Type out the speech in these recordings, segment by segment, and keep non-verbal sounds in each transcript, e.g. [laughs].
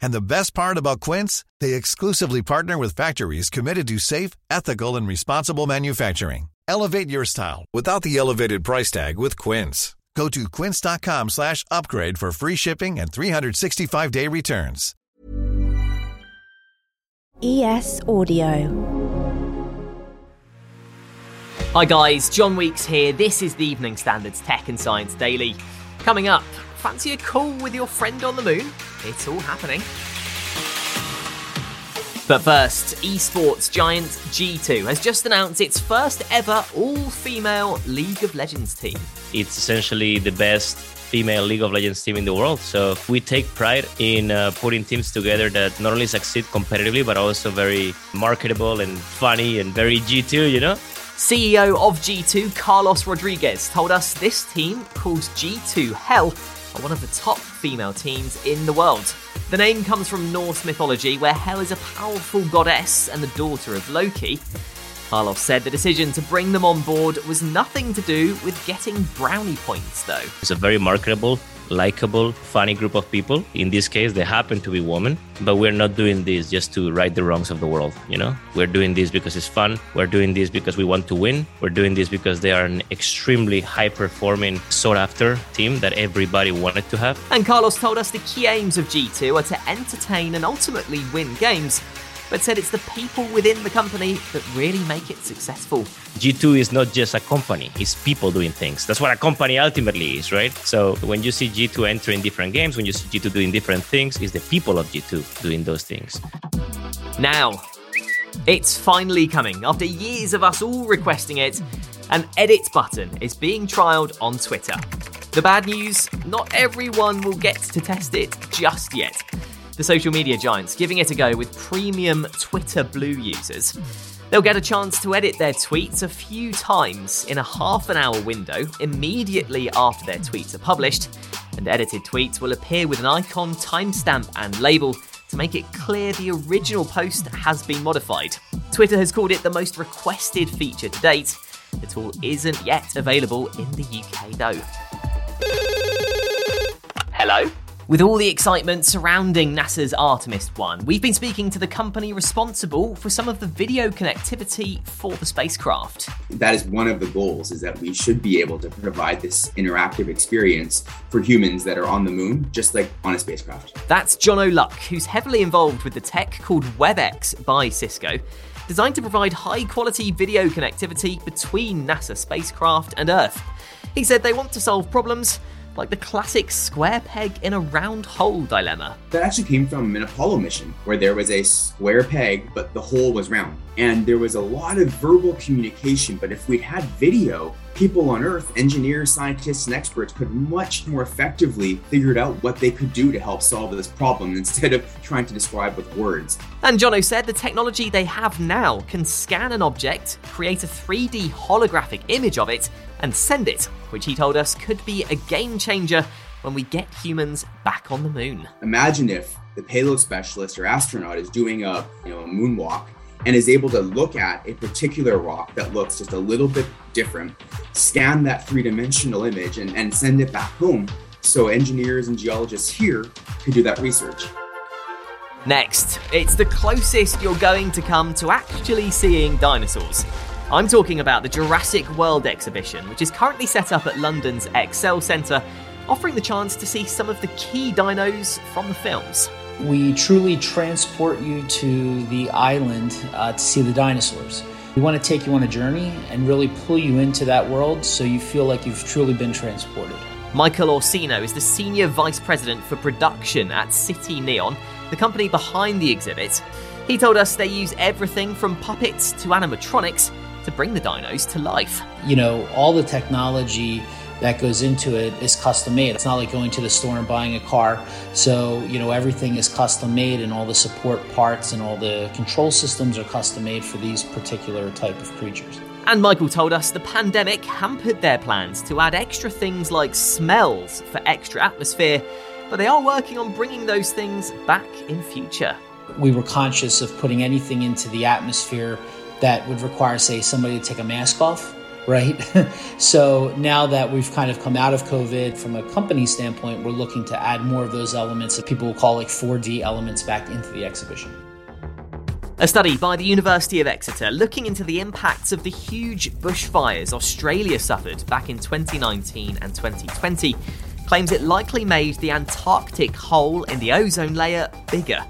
And the best part about Quince, they exclusively partner with factories committed to safe, ethical, and responsible manufacturing. Elevate your style without the elevated price tag with Quince. Go to quince.com slash upgrade for free shipping and 365-day returns. ES Audio. Hi guys, John Weeks here. This is the Evening Standards Tech and Science Daily. Coming up, fancy a call with your friend on the moon? It's all happening. But first, esports giant G2 has just announced its first ever all female League of Legends team. It's essentially the best female League of Legends team in the world. So we take pride in uh, putting teams together that not only succeed competitively, but also very marketable and funny and very G2, you know? CEO of G2, Carlos Rodriguez, told us this team calls G2 Hel are one of the top female teams in the world. The name comes from Norse mythology, where Hel is a powerful goddess and the daughter of Loki. Harloff said the decision to bring them on board was nothing to do with getting brownie points, though. It's a very marketable likable, funny group of people. In this case, they happen to be women, but we're not doing this just to right the wrongs of the world, you know? We're doing this because it's fun. We're doing this because we want to win. We're doing this because they are an extremely high performing, sought after team that everybody wanted to have. And Carlos told us the key aims of G2 are to entertain and ultimately win games but said it's the people within the company that really make it successful. G2 is not just a company, it's people doing things. That's what a company ultimately is, right? So when you see G2 entering different games, when you see G2 doing different things, it's the people of G2 doing those things. Now, it's finally coming. After years of us all requesting it, an edit button is being trialed on Twitter. The bad news not everyone will get to test it just yet the social media giants giving it a go with premium Twitter Blue users. They'll get a chance to edit their tweets a few times in a half an hour window immediately after their tweets are published, and edited tweets will appear with an icon, timestamp, and label to make it clear the original post has been modified. Twitter has called it the most requested feature to date. The tool isn't yet available in the UK though. Hello? With all the excitement surrounding NASA's Artemis 1, we've been speaking to the company responsible for some of the video connectivity for the spacecraft. That is one of the goals is that we should be able to provide this interactive experience for humans that are on the moon just like on a spacecraft. That's Jono Luk, who's heavily involved with the tech called WebEx by Cisco designed to provide high quality video connectivity between NASA spacecraft and Earth. He said they want to solve problems like the classic square peg in a round hole dilemma. That actually came from an Apollo mission where there was a square peg, but the hole was round. And there was a lot of verbal communication, but if we had video, people on Earth, engineers, scientists, and experts could much more effectively figure out what they could do to help solve this problem instead of trying to describe with words. And Jono said the technology they have now can scan an object, create a 3D holographic image of it, and send it, which he told us could be a game changer when we get humans back on the moon. Imagine if the payload specialist or astronaut is doing a, you know, a moonwalk and is able to look at a particular rock that looks just a little bit different, scan that three dimensional image, and, and send it back home so engineers and geologists here could do that research. Next, it's the closest you're going to come to actually seeing dinosaurs. I'm talking about the Jurassic World exhibition, which is currently set up at London's ExCeL Centre, offering the chance to see some of the key dinos from the films. We truly transport you to the island uh, to see the dinosaurs. We want to take you on a journey and really pull you into that world so you feel like you've truly been transported. Michael Orsino is the Senior Vice President for Production at Cityneon, the company behind the exhibit. He told us they use everything from puppets to animatronics to bring the dinos to life. You know, all the technology that goes into it is custom made. It's not like going to the store and buying a car. So, you know, everything is custom made and all the support parts and all the control systems are custom made for these particular type of creatures. And Michael told us the pandemic hampered their plans to add extra things like smells for extra atmosphere, but they are working on bringing those things back in future. We were conscious of putting anything into the atmosphere that would require, say, somebody to take a mask off right? [laughs] so now that we've kind of come out of COVID from a company standpoint, we're looking to add more of those elements that people will call like 4D elements back into the exhibition. A study by the University of Exeter looking into the impacts of the huge bushfires Australia suffered back in 2019 and 2020 claims it likely made the Antarctic hole in the ozone layer bigger.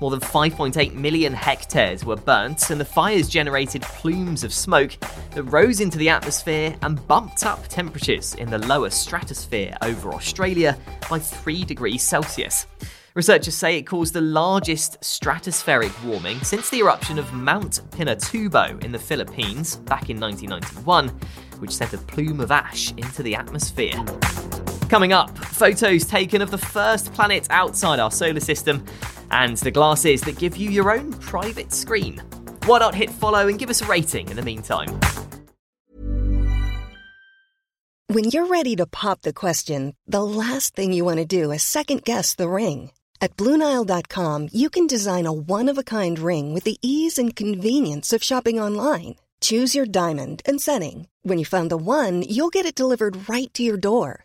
More than 5.8 million hectares were burnt, and the fires generated plumes of smoke that rose into the atmosphere and bumped up temperatures in the lower stratosphere over Australia by 3 degrees Celsius. Researchers say it caused the largest stratospheric warming since the eruption of Mount Pinatubo in the Philippines back in 1991, which sent a plume of ash into the atmosphere. Coming up, photos taken of the first planet outside our solar system and the glasses that give you your own private screen. Why not hit follow and give us a rating in the meantime? When you're ready to pop the question, the last thing you want to do is second guess the ring. At Bluenile.com, you can design a one of a kind ring with the ease and convenience of shopping online. Choose your diamond and setting. When you find the one, you'll get it delivered right to your door.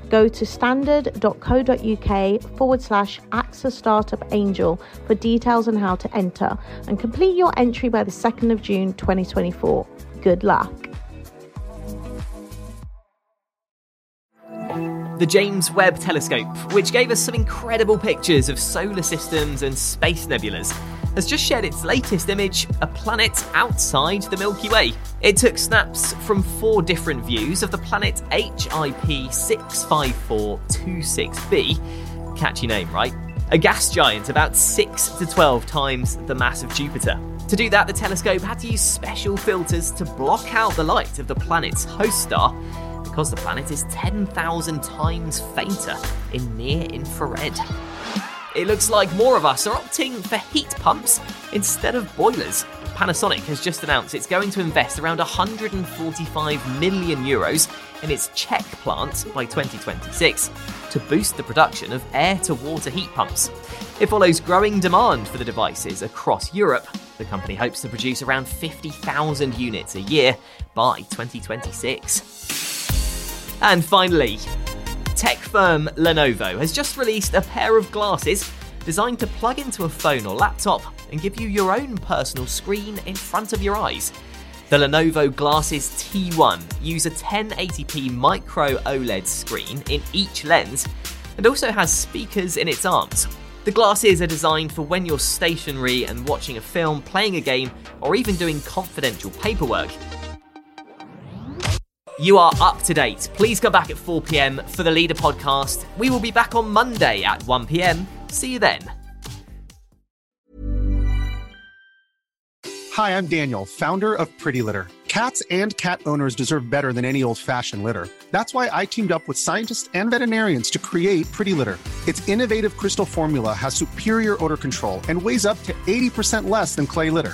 Go to standard.co.uk forward slash AXA Startup Angel for details on how to enter and complete your entry by the 2nd of June 2024. Good luck. the James Webb Telescope, which gave us some incredible pictures of solar systems and space nebulas, has just shared its latest image a planet outside the Milky Way. It took snaps from four different views of the planet HIP 65426b. Catchy name, right? A gas giant about 6 to 12 times the mass of Jupiter. To do that, the telescope had to use special filters to block out the light of the planet's host star because the planet is 10,000 times fainter in near infrared. It looks like more of us are opting for heat pumps instead of boilers. Panasonic has just announced it's going to invest around 145 million euros in its Czech plant by 2026 to boost the production of air to water heat pumps. It follows growing demand for the devices across Europe. The company hopes to produce around 50,000 units a year by 2026. And finally, tech firm Lenovo has just released a pair of glasses designed to plug into a phone or laptop and give you your own personal screen in front of your eyes. The Lenovo Glasses T1 use a 1080p micro OLED screen in each lens and also has speakers in its arms. The glasses are designed for when you're stationary and watching a film, playing a game, or even doing confidential paperwork. You are up to date. Please come back at 4 pm for the Leader podcast. We will be back on Monday at 1 pm. See you then. Hi, I'm Daniel, founder of Pretty Litter. Cats and cat owners deserve better than any old fashioned litter. That's why I teamed up with scientists and veterinarians to create Pretty Litter. Its innovative crystal formula has superior odor control and weighs up to 80% less than clay litter.